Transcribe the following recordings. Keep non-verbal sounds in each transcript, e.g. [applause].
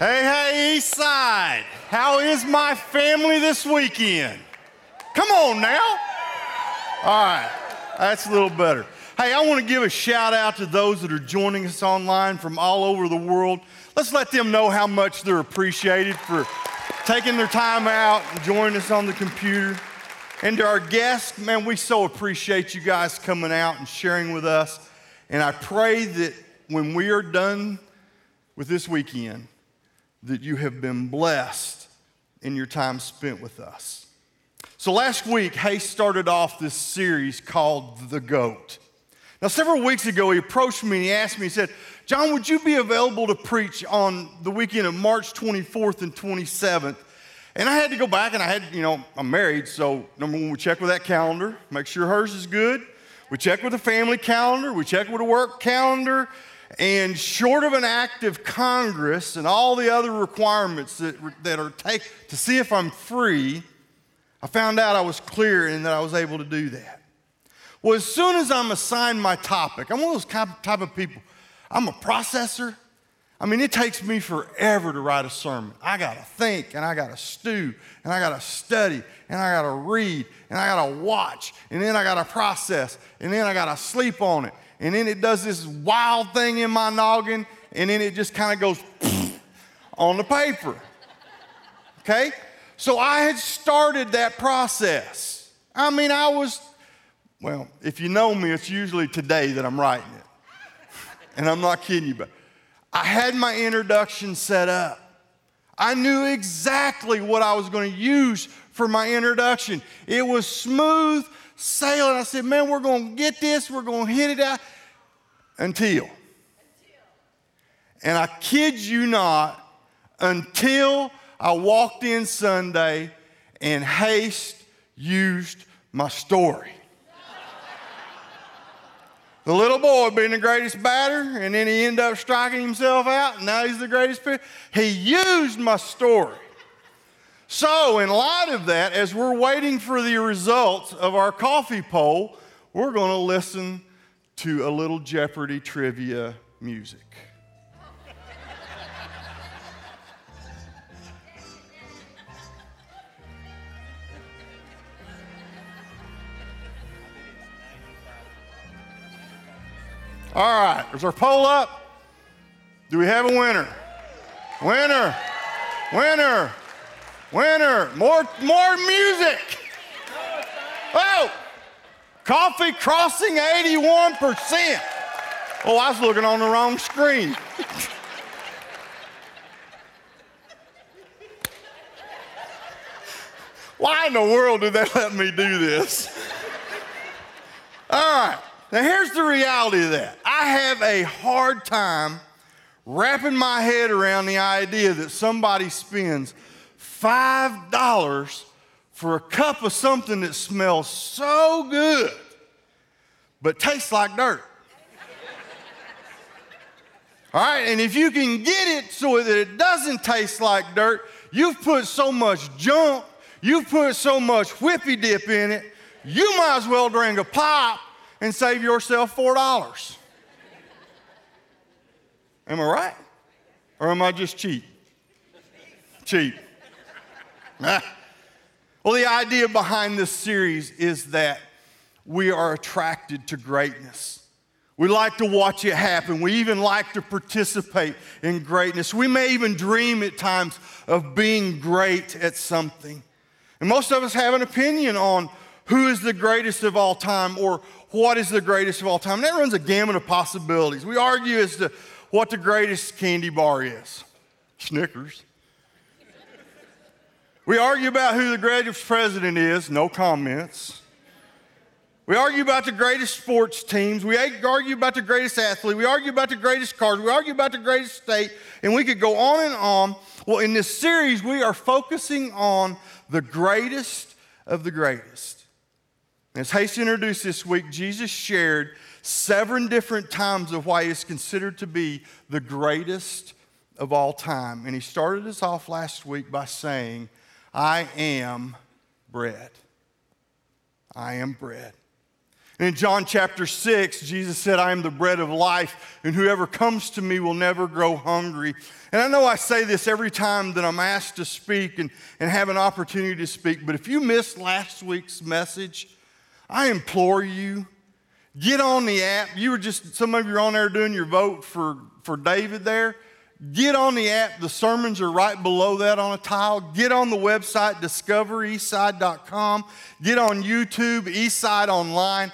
Hey, hey, Eastside. How is my family this weekend? Come on now. All right, that's a little better. Hey, I want to give a shout out to those that are joining us online from all over the world. Let's let them know how much they're appreciated for taking their time out and joining us on the computer. And to our guests, man, we so appreciate you guys coming out and sharing with us. And I pray that when we are done with this weekend, that you have been blessed in your time spent with us. So last week, Hayes started off this series called The GOAT. Now, several weeks ago, he approached me and he asked me, he said, Jon, would you be available to preach on the weekend of March 24th and 27th? And I had to go back and I had, you know, I'm married, so number one, we check with that calendar, make sure hers is good. We check with the family calendar, we check with the work calendar, and short of an act of Congress and all the other requirements that, that are take to see if I'm free, I found out I was clear and that I was able to do that. Well, as soon as I'm assigned my topic, I'm one of those type of people. I'm a processor. I mean, it takes me forever to write a sermon. I got to think and I got to stew and I got to study and I got to read and I got to watch and then I got to process and then I got to sleep on it and then it does this wild thing in my noggin, and then it just kind of goes [laughs] on the paper. Okay? So I had started that process. I mean, I was, well, if you know me, it's usually today that I'm writing it. [laughs] And I'm not kidding you, but I had my introduction set up. I knew exactly what I was going to use for my introduction. It was smooth sailing. I said, man, we're going to get this, we're going to hit it out until. And I kid you not, until I walked in Sunday and Hayes used my story. the little boy being the greatest batter, and then he ended up striking himself out, and now he's the greatest. He used my story. So, in light of that, as we're waiting for the results of our coffee poll, we're going to listen to a little Jeopardy trivia music. All right, is our poll up? Do we have a winner? Winner, winner. Winner. More, more music. Oh, coffee crossing 81%. Oh, I was looking on the wrong screen. Why in the world did they let me do this? All right, now here's the reality of that. I have a hard time wrapping my head around the idea that somebody spends $5 for a cup of something that smells so good but tastes like dirt. All right, and if you can get it so that it doesn't taste like dirt, you've put so much junk, you've put so much whippy dip in it, you might as well drink a pop and save yourself $4. Am I right? Or am I just cheap? Cheap. [laughs] well, the idea behind this series is that we are attracted to greatness. We like to watch it happen. We even like to participate in greatness. We may even dream at times of being great at something. And most of us have an opinion on who is the greatest of all time or what is the greatest of all time. And that runs a gamut of possibilities. We argue as to what the greatest candy bar is Snickers. We argue about who the greatest president is, no comments. We argue about the greatest sports teams. We argue about the greatest athlete. We argue about the greatest cars. We argue about the greatest state. And we could go on and on. Well, in this series, we are focusing on the greatest of the greatest. As Hayes introduced this week, Jesus shared seven different times of why he's considered to be the greatest of all time. And he started us off last week by saying, I am bread. I am bread. And in John chapter 6, Jesus said, I am the bread of life, and whoever comes to me will never grow hungry. And I know I say this every time that I'm asked to speak and, and have an opportunity to speak, but if you missed last week's message, I implore you, get on the app. You were just, some of you are on there doing your vote for, for David there. Get on the app. The sermons are right below that on a tile. Get on the website, discovereastside.com. Get on YouTube, Eastside Online.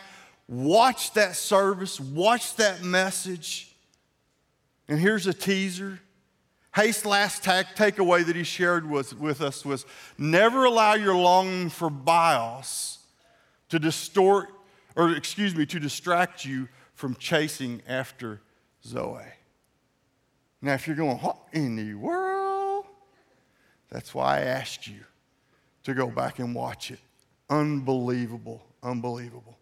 Watch that service, watch that message. And here's a teaser. Hayes' last tag, takeaway that he shared was, with us was never allow your longing for bios to distort, or excuse me, to distract you from chasing after Zoe. Now, if you're going, what in the world? That's why I asked you to go back and watch it. Unbelievable, unbelievable.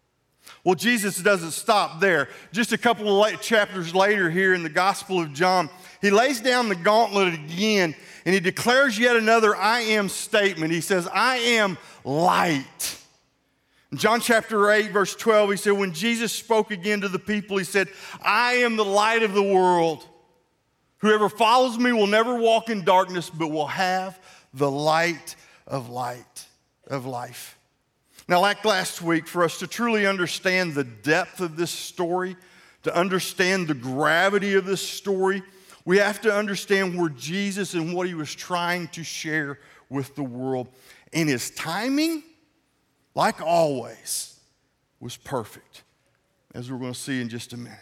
Well, Jesus doesn't stop there. Just a couple of chapters later, here in the Gospel of John, he lays down the gauntlet again and he declares yet another I am statement. He says, I am light. In John chapter 8, verse 12, he said, When Jesus spoke again to the people, he said, I am the light of the world. Whoever follows me will never walk in darkness, but will have the light of light, of life. Now, like last week, for us to truly understand the depth of this story, to understand the gravity of this story, we have to understand where Jesus and what he was trying to share with the world. And his timing, like always, was perfect, as we're going to see in just a minute.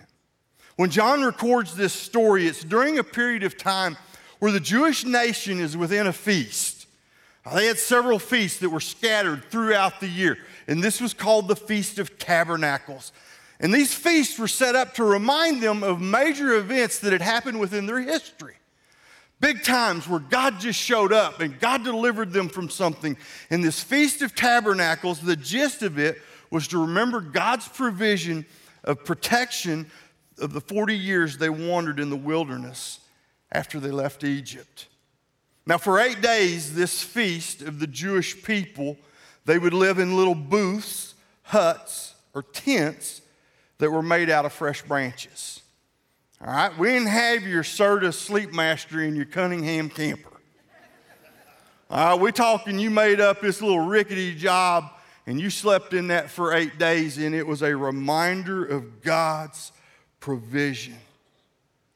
When John records this story, it's during a period of time where the Jewish nation is within a feast. They had several feasts that were scattered throughout the year, and this was called the Feast of Tabernacles. And these feasts were set up to remind them of major events that had happened within their history. Big times where God just showed up and God delivered them from something. And this Feast of Tabernacles, the gist of it was to remember God's provision of protection of the 40 years they wandered in the wilderness after they left Egypt. Now, for eight days, this feast of the Jewish people, they would live in little booths, huts, or tents that were made out of fresh branches. All right, we didn't have your Serta Sleepmaster and your Cunningham camper. All right, we're talking you made up this little rickety job and you slept in that for eight days, and it was a reminder of God's provision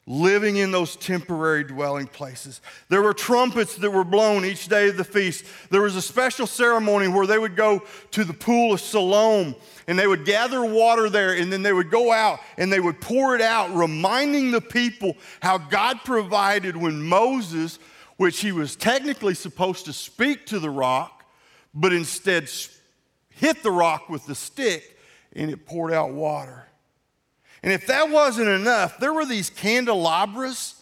living in those temporary dwelling places. There were trumpets that were blown each day of the feast. There was a special ceremony where they would go to the pool of Siloam and they would gather water there and then they would go out and they would pour it out, reminding the people how God provided when Moses, which he was technically supposed to speak to the rock, but instead hit the rock with the stick and it poured out water. And if that wasn't enough, there were these candelabras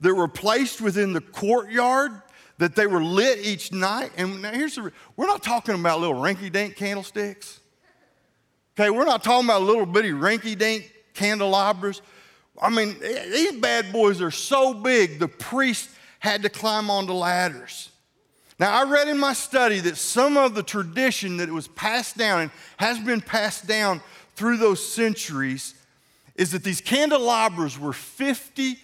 that were placed within the courtyard that they were lit each night. And now here's the we're not talking about little rinky dink candlesticks. Okay, we're not talking about little bitty rinky dink candelabras. I mean, eh, these bad boys are so big, the priest had to climb onto ladders. Now, I read in my study that some of the tradition that it was passed down and has been passed down through those centuries is that these candelabras were 50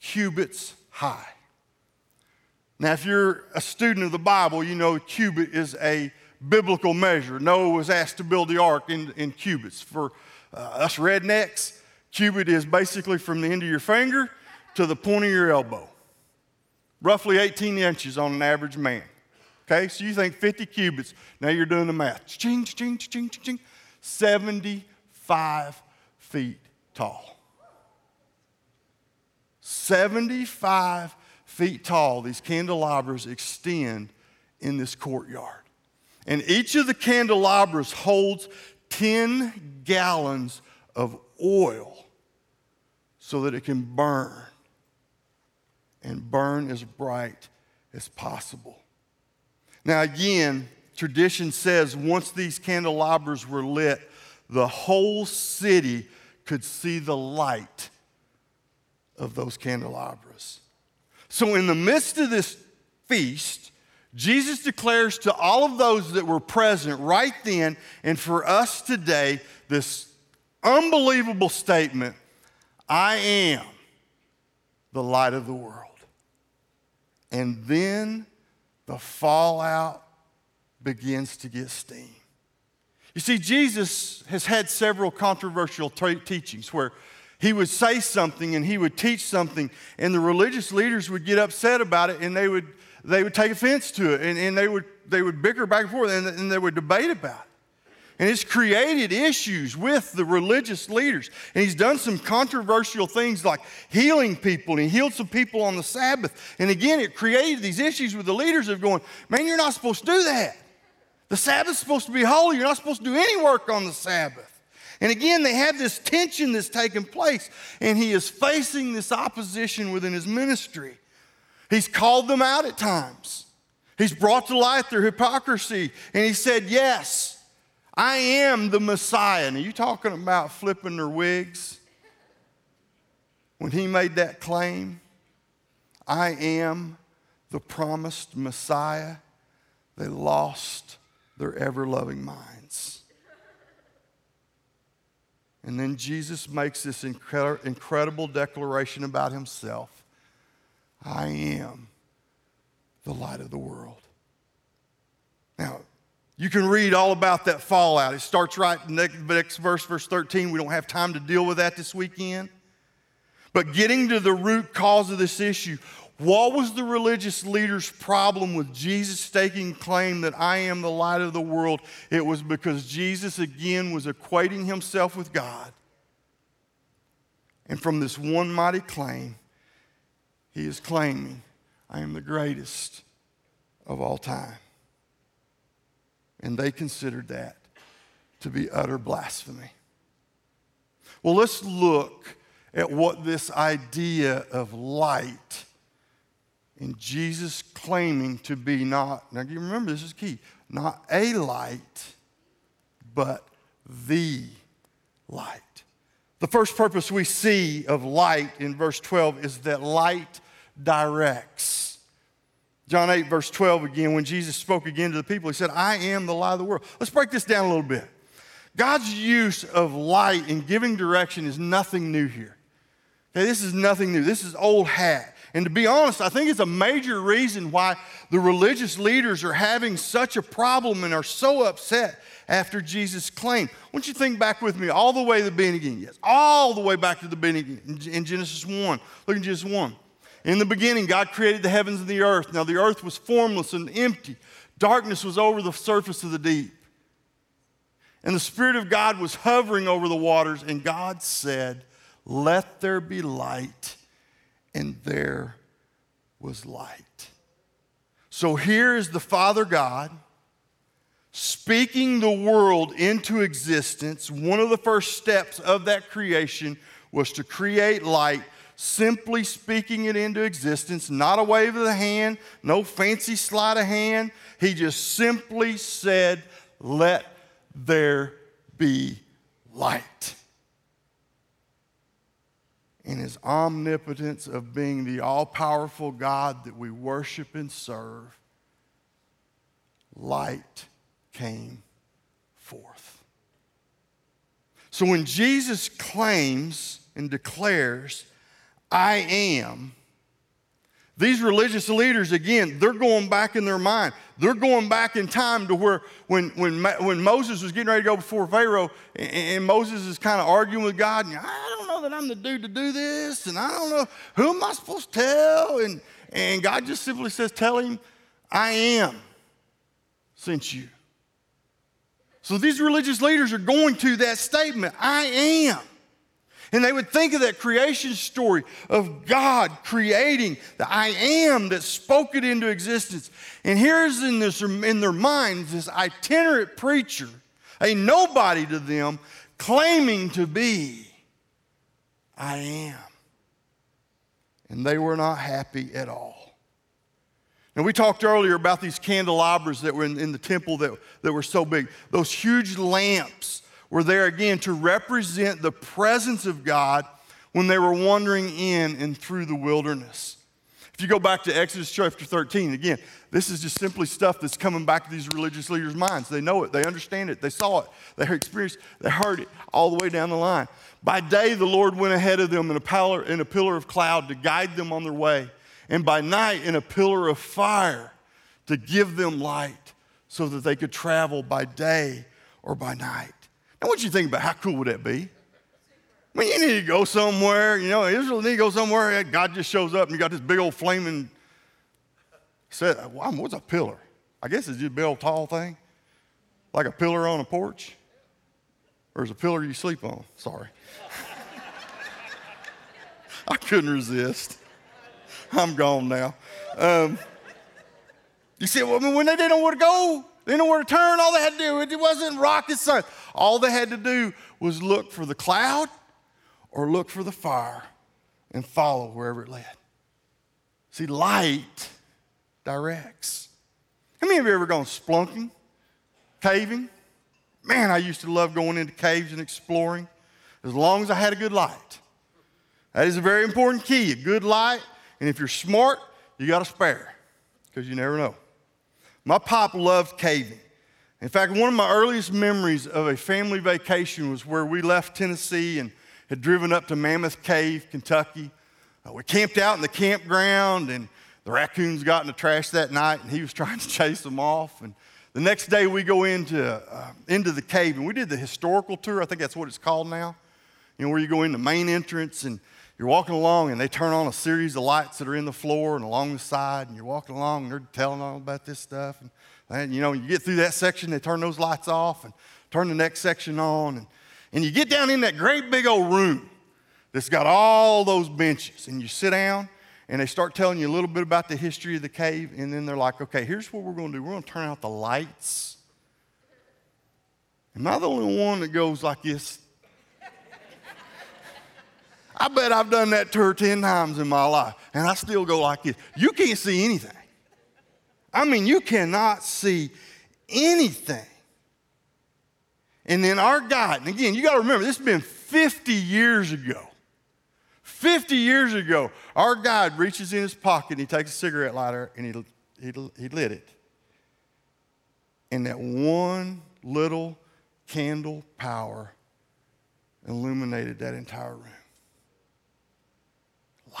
cubits high. Now, if you're a student of the Bible, you know cubit is a biblical measure. Noah was asked to build the ark in, in cubits. For uh, us rednecks, cubit is basically from the end of your finger to the point of your elbow, roughly 18 inches on an average man. Okay, so you think 50 cubits, now you're doing the math. Ching, ching, ching, ching, ching. 75 feet tall. 75 feet tall, these candelabras extend in this courtyard. And each of the candelabras holds 10 gallons of oil so that it can burn and burn as bright as possible. Now, again, tradition says once these candelabras were lit, the whole city could see the light of those candelabras. So, in the midst of this feast, Jesus declares to all of those that were present right then and for us today this unbelievable statement I am the light of the world. And then the fallout begins to get steam. You see, Jesus has had several controversial t- teachings where he would say something and he would teach something, and the religious leaders would get upset about it and they would, they would take offense to it and, and they, would, they would bicker back and forth and, and they would debate about it. And it's created issues with the religious leaders. And he's done some controversial things like healing people. And he healed some people on the Sabbath. And again, it created these issues with the leaders of going, man, you're not supposed to do that. The Sabbath's supposed to be holy. You're not supposed to do any work on the Sabbath. And again, they have this tension that's taking place. And he is facing this opposition within his ministry. He's called them out at times. He's brought to light their hypocrisy. And he said, yes. I am the Messiah. Are you talking about flipping their wigs? When he made that claim, I am the promised Messiah, they lost their ever loving minds. And then Jesus makes this incredible declaration about himself I am the light of the world. Now, you can read all about that fallout. It starts right in the next verse, verse 13. We don't have time to deal with that this weekend. But getting to the root cause of this issue, what was the religious leaders' problem with Jesus staking claim that I am the light of the world? It was because Jesus again was equating himself with God. And from this one mighty claim, he is claiming, I am the greatest of all time. And they considered that to be utter blasphemy. Well, let's look at what this idea of light and Jesus claiming to be not, now you remember this is key, not a light, but the light. The first purpose we see of light in verse 12 is that light directs. John 8, verse 12 again, when Jesus spoke again to the people, he said, I am the light of the world. Let's break this down a little bit. God's use of light in giving direction is nothing new here. Okay, this is nothing new. This is old hat. And to be honest, I think it's a major reason why the religious leaders are having such a problem and are so upset after Jesus' claim. I want you think back with me all the way to the beginning. Yes, all the way back to the beginning in Genesis 1. Look at Genesis 1. In the beginning, God created the heavens and the earth. Now, the earth was formless and empty, darkness was over the surface of the deep. And the Spirit of God was hovering over the waters, and God said, Let there be light. And there was light. So here is the Father God speaking the world into existence. One of the first steps of that creation was to create light simply speaking it into existence, not a wave of the hand, no fancy sleight of hand. He just simply said, Let there be light. In his omnipotence of being the all powerful God that we worship and serve, light came forth. So when Jesus claims and declares I am. These religious leaders, again, they're going back in their mind. They're going back in time to where when, when, when Moses was getting ready to go before Pharaoh, and, and Moses is kind of arguing with God, and I know that I'm the dude to do this, and I don't know who am I supposed to tell? And, and God just simply says, Tell him, I am sent you. So these religious leaders are going to that statement, I am. And they would think of that creation story of God creating the I am that spoke it into existence. And here's in, this, in their minds this itinerant preacher, a nobody to them, claiming to be I am. And they were not happy at all. And we talked earlier about these candelabras that were in, in the temple that, that were so big, those huge lamps were there again to represent the presence of God when they were wandering in and through the wilderness. If you go back to Exodus chapter 13, again, this is just simply stuff that's coming back to these religious leaders' minds. They know it, they understand it, they saw it, they experienced, they heard it all the way down the line. By day, the Lord went ahead of them in a, pillar, in a pillar of cloud to guide them on their way, and by night, in a pillar of fire to give them light so that they could travel by day or by night. Now, what you think about how cool would that be? I mean, you need to go somewhere, you know, Israel need to go somewhere. God just shows up and you got this big old flaming set. What's a pillar? I guess it's just a big old tall thing, like a pillar on a porch. Or is a pillar you sleep on? Sorry. [laughs] I couldn't resist. I'm gone now. Um, you see, well, when they didn't know where to go, they didn't know where to turn, all they had to do, it wasn't rocket science. All they had to do was look for the cloud or look for the fire and follow wherever it led. See, light directs. How many of you ever gone splunking, caving? Man, I used to love going into caves and exploring as long as I had a good light. That is a very important key, a good light. And if you're smart, you got a spare because you never know. My pop loved caving. In fact, one of my earliest memories of a family vacation was where we left Tennessee and had driven up to Mammoth Cave, Kentucky. Uh, we camped out in the campground, and the raccoons got in the trash that night, and he was [laughs] trying to chase them off. And the next day, we go into, uh, into the cave, and we did the historical tour. I think that's what it's called now. You know, where you go in the main entrance, and you're walking along, and they turn on a series of lights that are in the floor and along the side, and you're walking along, and they're telling all about this stuff. And, and you know, you get through that section, they turn those lights off, and turn the next section on, and and you get down in that great big old room that's got all those benches, and you sit down, and they start telling you a little bit about the history of the cave, and then they're like, okay, here's what we're going to do we're going to turn out the lights. Am I the only one that goes like this? [laughs] I bet I've done that tour 10 times in my life, and I still go like this. You can't see anything. I mean, you cannot see anything. And then our God, and again, you got to remember, this has been 50 years ago. 50 years ago, our God reaches in his pocket and he takes a cigarette lighter and he, he, he lit it. And that one little candle power illuminated that entire room.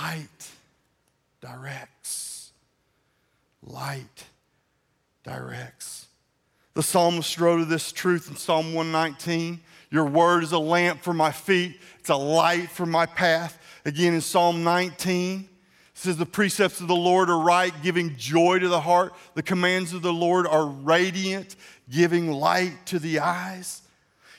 Light directs. Light directs. The psalmist wrote of this truth in Psalm 119. Your word is a lamp for my feet, it's a light for my path. Again, in Psalm 19, it says, The precepts of the Lord are right, giving joy to the heart. The commands of the Lord are radiant, giving light to the eyes.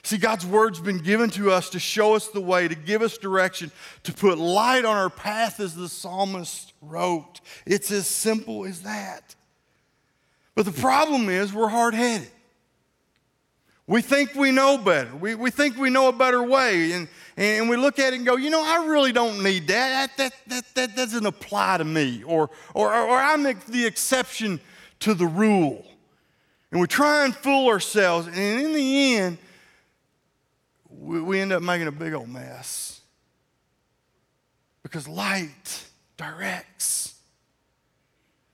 See, God's word's been given to us to show us the way, to give us direction, to put light on our path, as the psalmist wrote. It's as simple as that. But the problem is, we're hard headed. We think we know better. We, we think we know a better way. And, and we look at it and go, you know, I really don't need that. That, that, that, that doesn't apply to me. Or, or, or I'm the exception to the rule. And we try and fool ourselves. And in the end, we, we end up making a big old mess. Because light directs.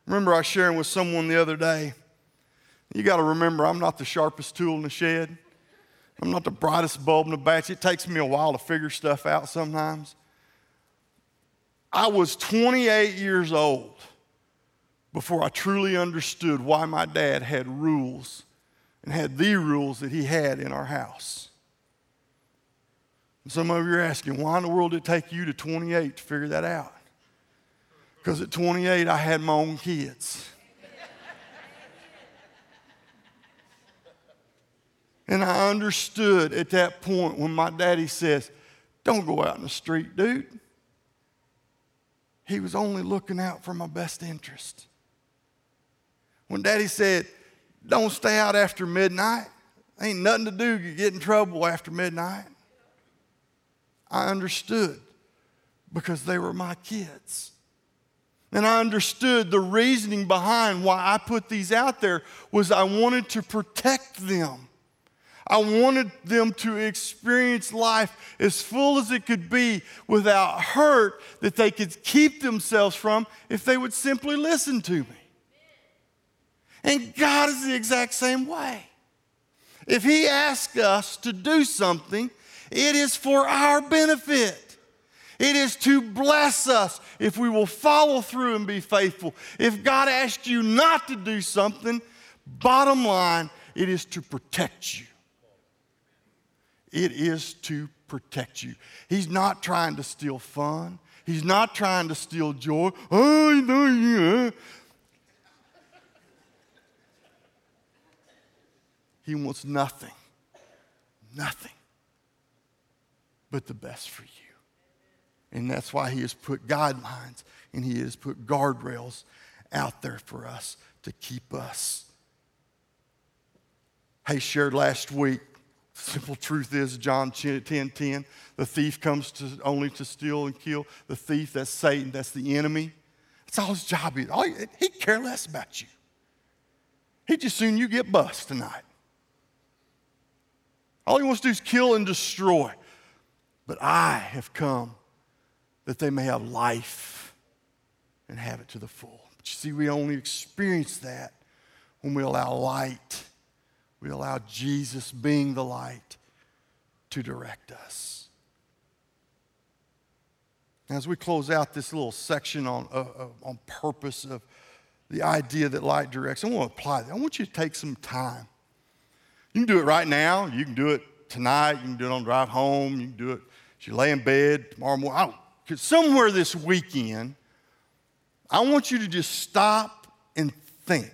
Remember, I was sharing with someone the other day. You got to remember, I'm not the sharpest tool in the shed. I'm not the brightest bulb in the batch. It takes me a while to figure stuff out sometimes. I was 28 years old before I truly understood why my dad had rules and had the rules that he had in our house. And some of you are asking, why in the world did it take you to 28 to figure that out? Because at 28, I had my own kids. and I understood at that point when my daddy says, Don't go out in the street, dude. He was only looking out for my best interest. When daddy said, Don't stay out after midnight, ain't nothing to do to get in trouble after midnight. I understood because they were my kids. And I understood the reasoning behind why I put these out there was I wanted to protect them. I wanted them to experience life as full as it could be without hurt that they could keep themselves from if they would simply listen to me. And God is the exact same way. If He asks us to do something, it is for our benefit. It is to bless us if we will follow through and be faithful. If God asks you not to do something, bottom line, it is to protect you. It is to protect you. He's not trying to steal fun. He's not trying to steal joy. Oh, you. He wants nothing, nothing but the best for you. And that's why He has put guidelines and He has put guardrails out there for us to keep us. Hayes, shared last week, simple truth is John 10 10, the thief comes to only to steal and kill. The thief, that's Satan, that's the enemy. That's all his job is. All he, care less about you. He just soon you get bust tonight. All he wants to do is kill and destroy. But I have come that they may have life and have it to the full. But you see, we only experience that when we allow light, we allow Jesus being the light to direct us. As we close out this little section on, uh, uh, on purpose of the idea that light directs, I want to apply that. I want you to take some time. You can do it right now. You can do it tonight. You can do it on drive home. You can do it as you lay in bed tomorrow morning. Because somewhere this weekend, I want you to just stop and think.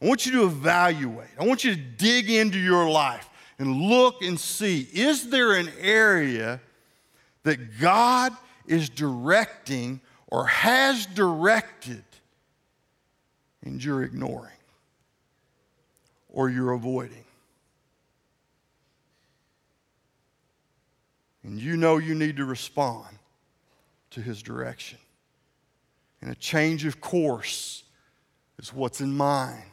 I want you to evaluate. I want you to dig into your life and look and see is there an area that God is directing or has directed and you're ignoring or you're avoiding? And you know you need to respond to his direction. And a change of course is what's in mind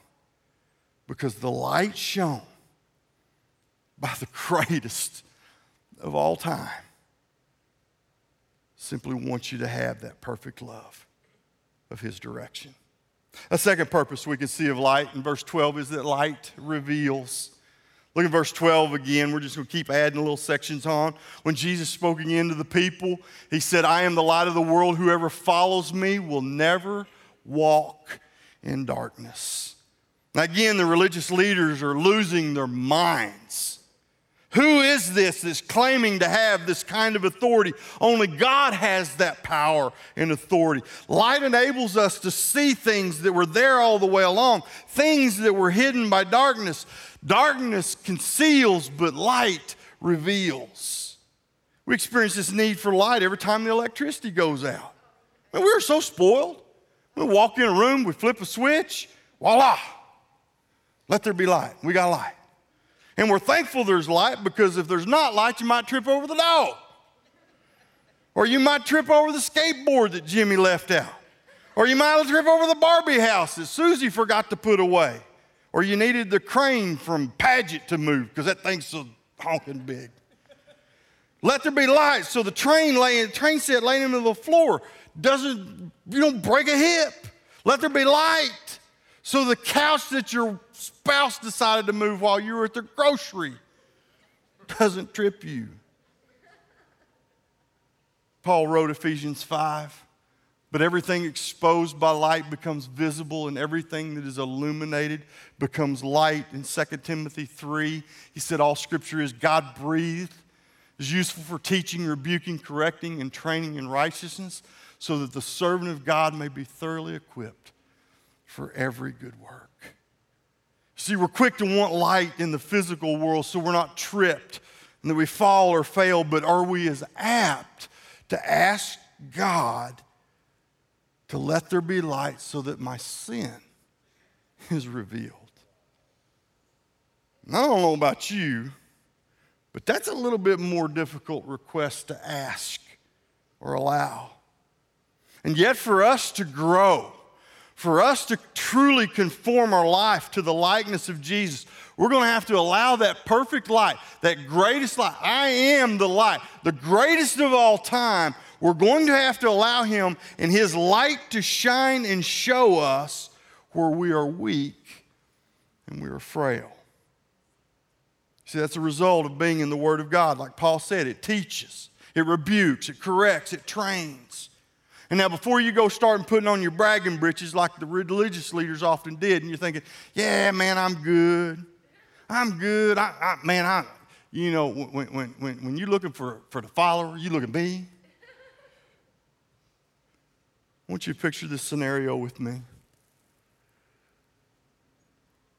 because the light shone by the [laughs] greatest of all time simply wants you to have that perfect love of his direction. A second purpose we can see of light in verse 12 is that light reveals. Look at verse 12 again. We're just going to keep adding little sections on. When Jesus spoke again to the people, he said, I am the light of the world. Whoever follows me will never walk in darkness. Now, again, the religious leaders are losing their minds. Who is this that's claiming to have this kind of authority? Only God has that power and authority. Light enables us to see things that were there all the way along, things that were hidden by darkness. Darkness conceals, but light reveals. We experience this need for light every time the electricity goes out. I mean, we are so spoiled. We walk in a room, we flip a switch, voila, let there be light. We got light. And we're thankful there's light because if there's not light, you might trip over the dog. Or you might trip over the skateboard that Jimmy left out. Or you might trip over the Barbie house that Susie forgot to put away or you needed the crane from Paget to move because that thing's so honking big. Let there be light so the train laying, train set laying into the floor doesn't, you don't break a hip. Let there be light so the couch that your spouse decided to move while you were at the grocery doesn't trip you. Paul wrote Ephesians 5 but everything exposed by light becomes visible, and everything that is illuminated becomes light. In 2 Timothy 3, he said, All scripture is God breathed, is useful for teaching, rebuking, correcting, and training in righteousness, so that the servant of God may be thoroughly equipped for every good work. See, we're quick to want light in the physical world so we're not tripped and that we fall or fail, but are we as apt to ask God? to let there be light so that my sin is revealed. And I don't know about you, but that's a little bit more difficult request to ask or allow. And yet, for us to grow, for us to truly conform our life to the likeness of Jesus, We're going to have to allow that perfect light, that greatest light. I am the light, the greatest of all time. We're going to have to allow Him and His light to shine and show us where we are weak and we are frail. See, that's a result of being in the Word of God. Like Paul said, it teaches, it rebukes, it corrects, it trains. And now, before you go starting putting on your bragging breeches like the religious leaders often did, and you're thinking, yeah, man, I'm good. I'm good. I, I, man, I, you know, when, when, when, when you're looking for, for the follower, you look at me. I want you to picture this scenario with me.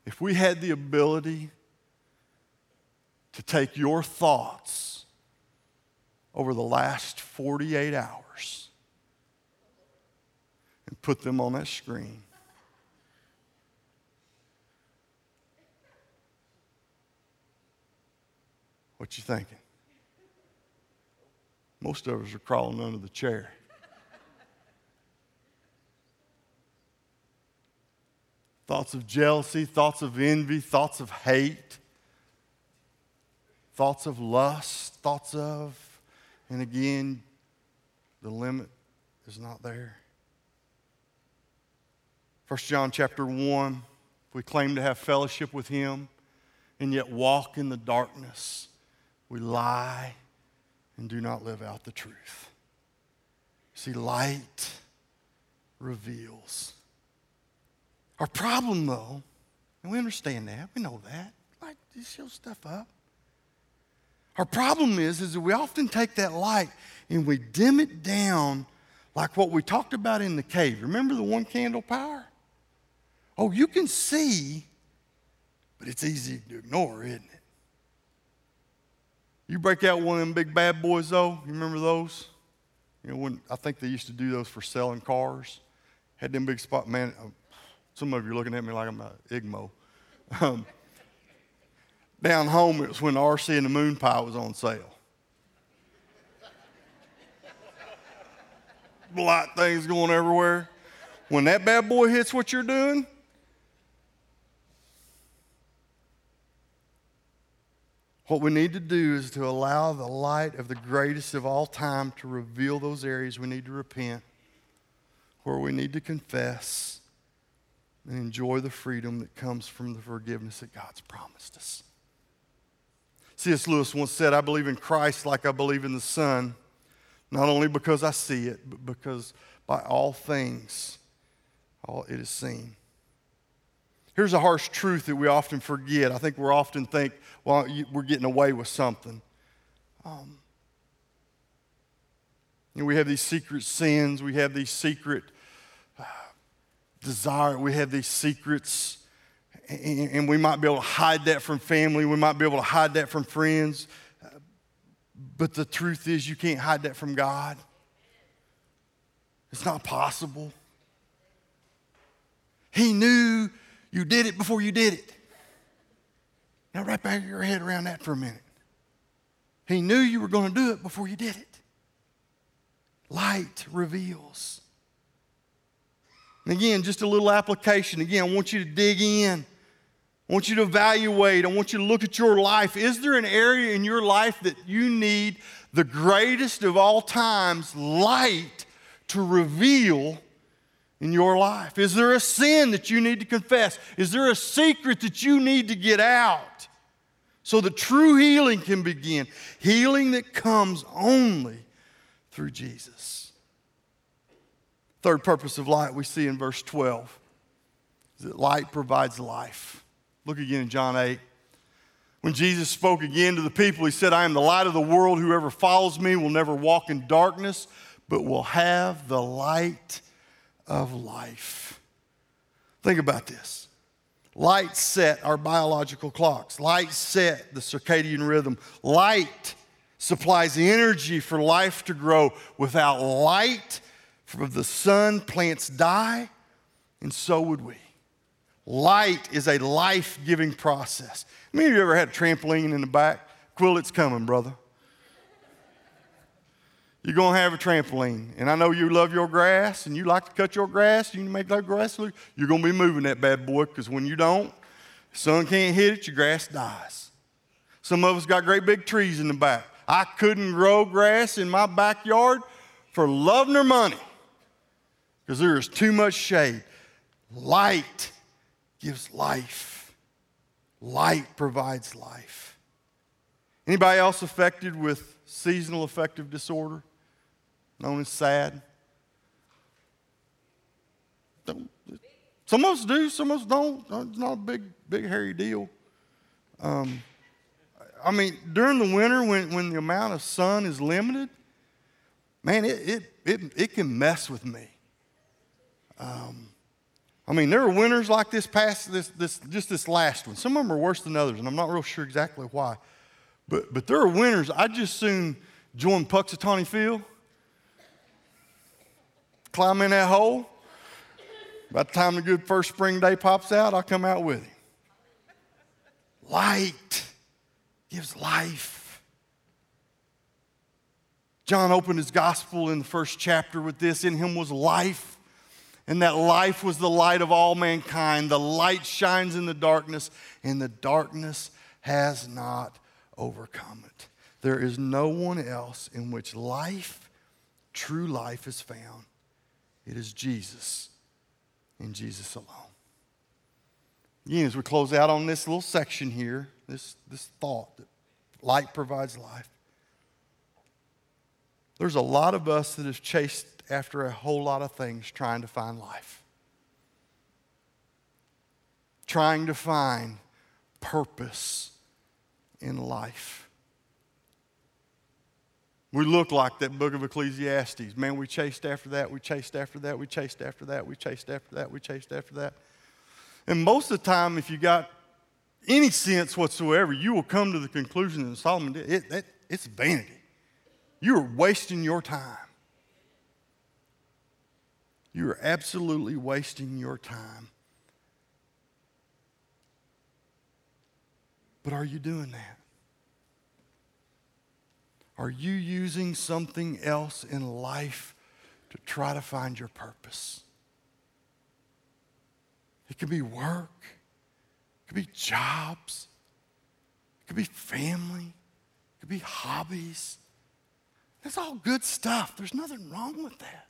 If we had the ability to take your thoughts over the last 48 hours and put them on that screen. What you thinking? Most of us are crawling under the chair. thoughts of jealousy, thoughts of envy, thoughts of hate, thoughts of lust, thoughts of, and again, the limit is not there. 1 John chapter 1, if we claim to have fellowship with him and yet walk in the darkness, we lie and do not live out the truth. See, light reveals. Our problem, though, and we understand that, we know that, like, just show stuff up. Our problem is, is that we often take that light and we dim it down like what we talked about in the cave. Remember the one candle power? Oh, you can see, but it's easy to ignore, isn't it? You break out one of them big bad boys, though. You remember those? You know, when I think they used to do those for selling cars. Had them big spot, man. Uh, some of you are looking at me like I'm a Igmo. Um, down home, it was when RC and the moon pie was on sale. Light things going everywhere. When that bad boy hits what you're doing, what we need to do is to allow the light of the greatest of all time to reveal those areas we need to repent, where we need to confess, and enjoy the freedom that comes from the forgiveness that God's promised us. C.S. Lewis once said, I believe in Christ like I believe in the sun, not only because I see it, but because by all things all it is seen. Here's a harsh truth that we often forget. I think we often think, well, we're getting away with something. Um, you know, we have these secret sins, we have these secret uh, we have these secrets and we might be able to hide that from family, we might be able to hide that from friends. But the truth is, you can't hide that from God. It's not possible. He knew you did it before you did it. Now, wrap back your head around that for a minute. He knew you were going to do it before you did it. Light reveals. And again, just a little application. Again, I want you to dig in. I want you to evaluate. I want you to look at your life. Is there an area in your life that you need the greatest of all times light to reveal in your life? Is there a sin that you need to confess? Is there a secret that you need to get out so that true healing can begin? Healing that comes only through Jesus. Third purpose of light we see in verse 12 is that light provides life. Look again in John 8. When Jesus spoke again to the people, he said, I am the light of the world. Whoever follows me will never walk in darkness, but will have the light of life. Think about this. Light set our biological clocks, light set the circadian rhythm. Light supplies the energy for life to grow. Without light from the sun, plants die, and so would we. Light is a life giving process. Many of you ever had a trampoline in the back? Quill, it's coming, brother. You're going to have a trampoline. And I know you love your grass and you like to cut your grass, you make that grass look. You're going to be moving that bad boy because when you don't, Sun can't hit it, your grass dies. Some of us got great big trees in the back. I couldn't grow grass in my backyard for love nor money because there is too much shade. Light gives life. Light provides life. Anybody else affected with seasonal affective disorder, known as SAD? Some of us do, some of us don't. It's not a big, big, hairy deal. Um, I mean, during the winter, when, when the amount of sun is limited, man, it, it, it, it can mess with me. Um, I mean, there are winners like this past, this, this, just this last one. Some of them are worse than others, and I'm not real sure exactly why. But, but there are winners. I just soon join Punxsutawney Phil, climb in that hole. By the time the good first spring day pops out, I'll come out with him. Light gives life. John opened his gospel in the first chapter with this In him was life, and that life was the light of all mankind. The light shines in the darkness, and the darkness has not overcome it. There is no one else in which life, true life, is found. It is Jesus, and Jesus alone. Again, as we close out on this little section here, this, this thought that light provides life. There's a lot of us that have chased after a whole lot of things trying to find life, trying to find purpose in life. We look like that book of Ecclesiastes. Man, we chased after that, we chased after that, we chased after that, we chased after that, we chased after that. And most of the time, if you got any sense whatsoever, you will come to the conclusion that Solomon did. It, it, it's vanity. You are wasting your time. You are absolutely wasting your time. But are you doing that? Are you using something else in life to try to find your purpose? It could be work. It could be jobs. It could be family. It could be hobbies. That's all good stuff. There's nothing wrong with that.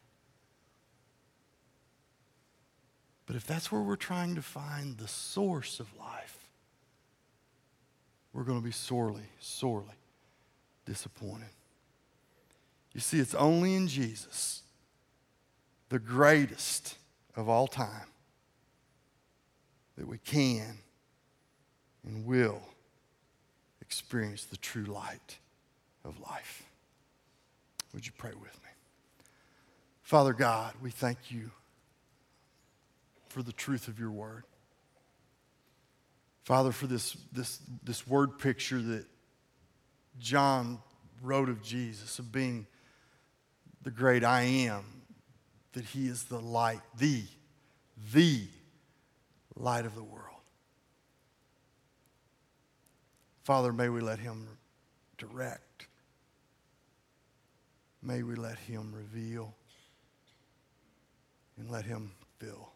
But if that's where we're trying to find the source of life, we're going to be sorely, sorely disappointed. You see, it's only in Jesus, the greatest of all time, that we can and will experience the true light of life. Would you pray with me? Father God, we thank you for the truth of your word. Father, for this, this, this word picture that John wrote of Jesus, of being the great I am, that he is the light, the, the light of the world. Father, may we let him direct. May we let him reveal and let him fill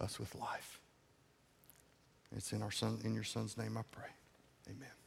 us with life. It's in our son in your son's name I pray. Amen.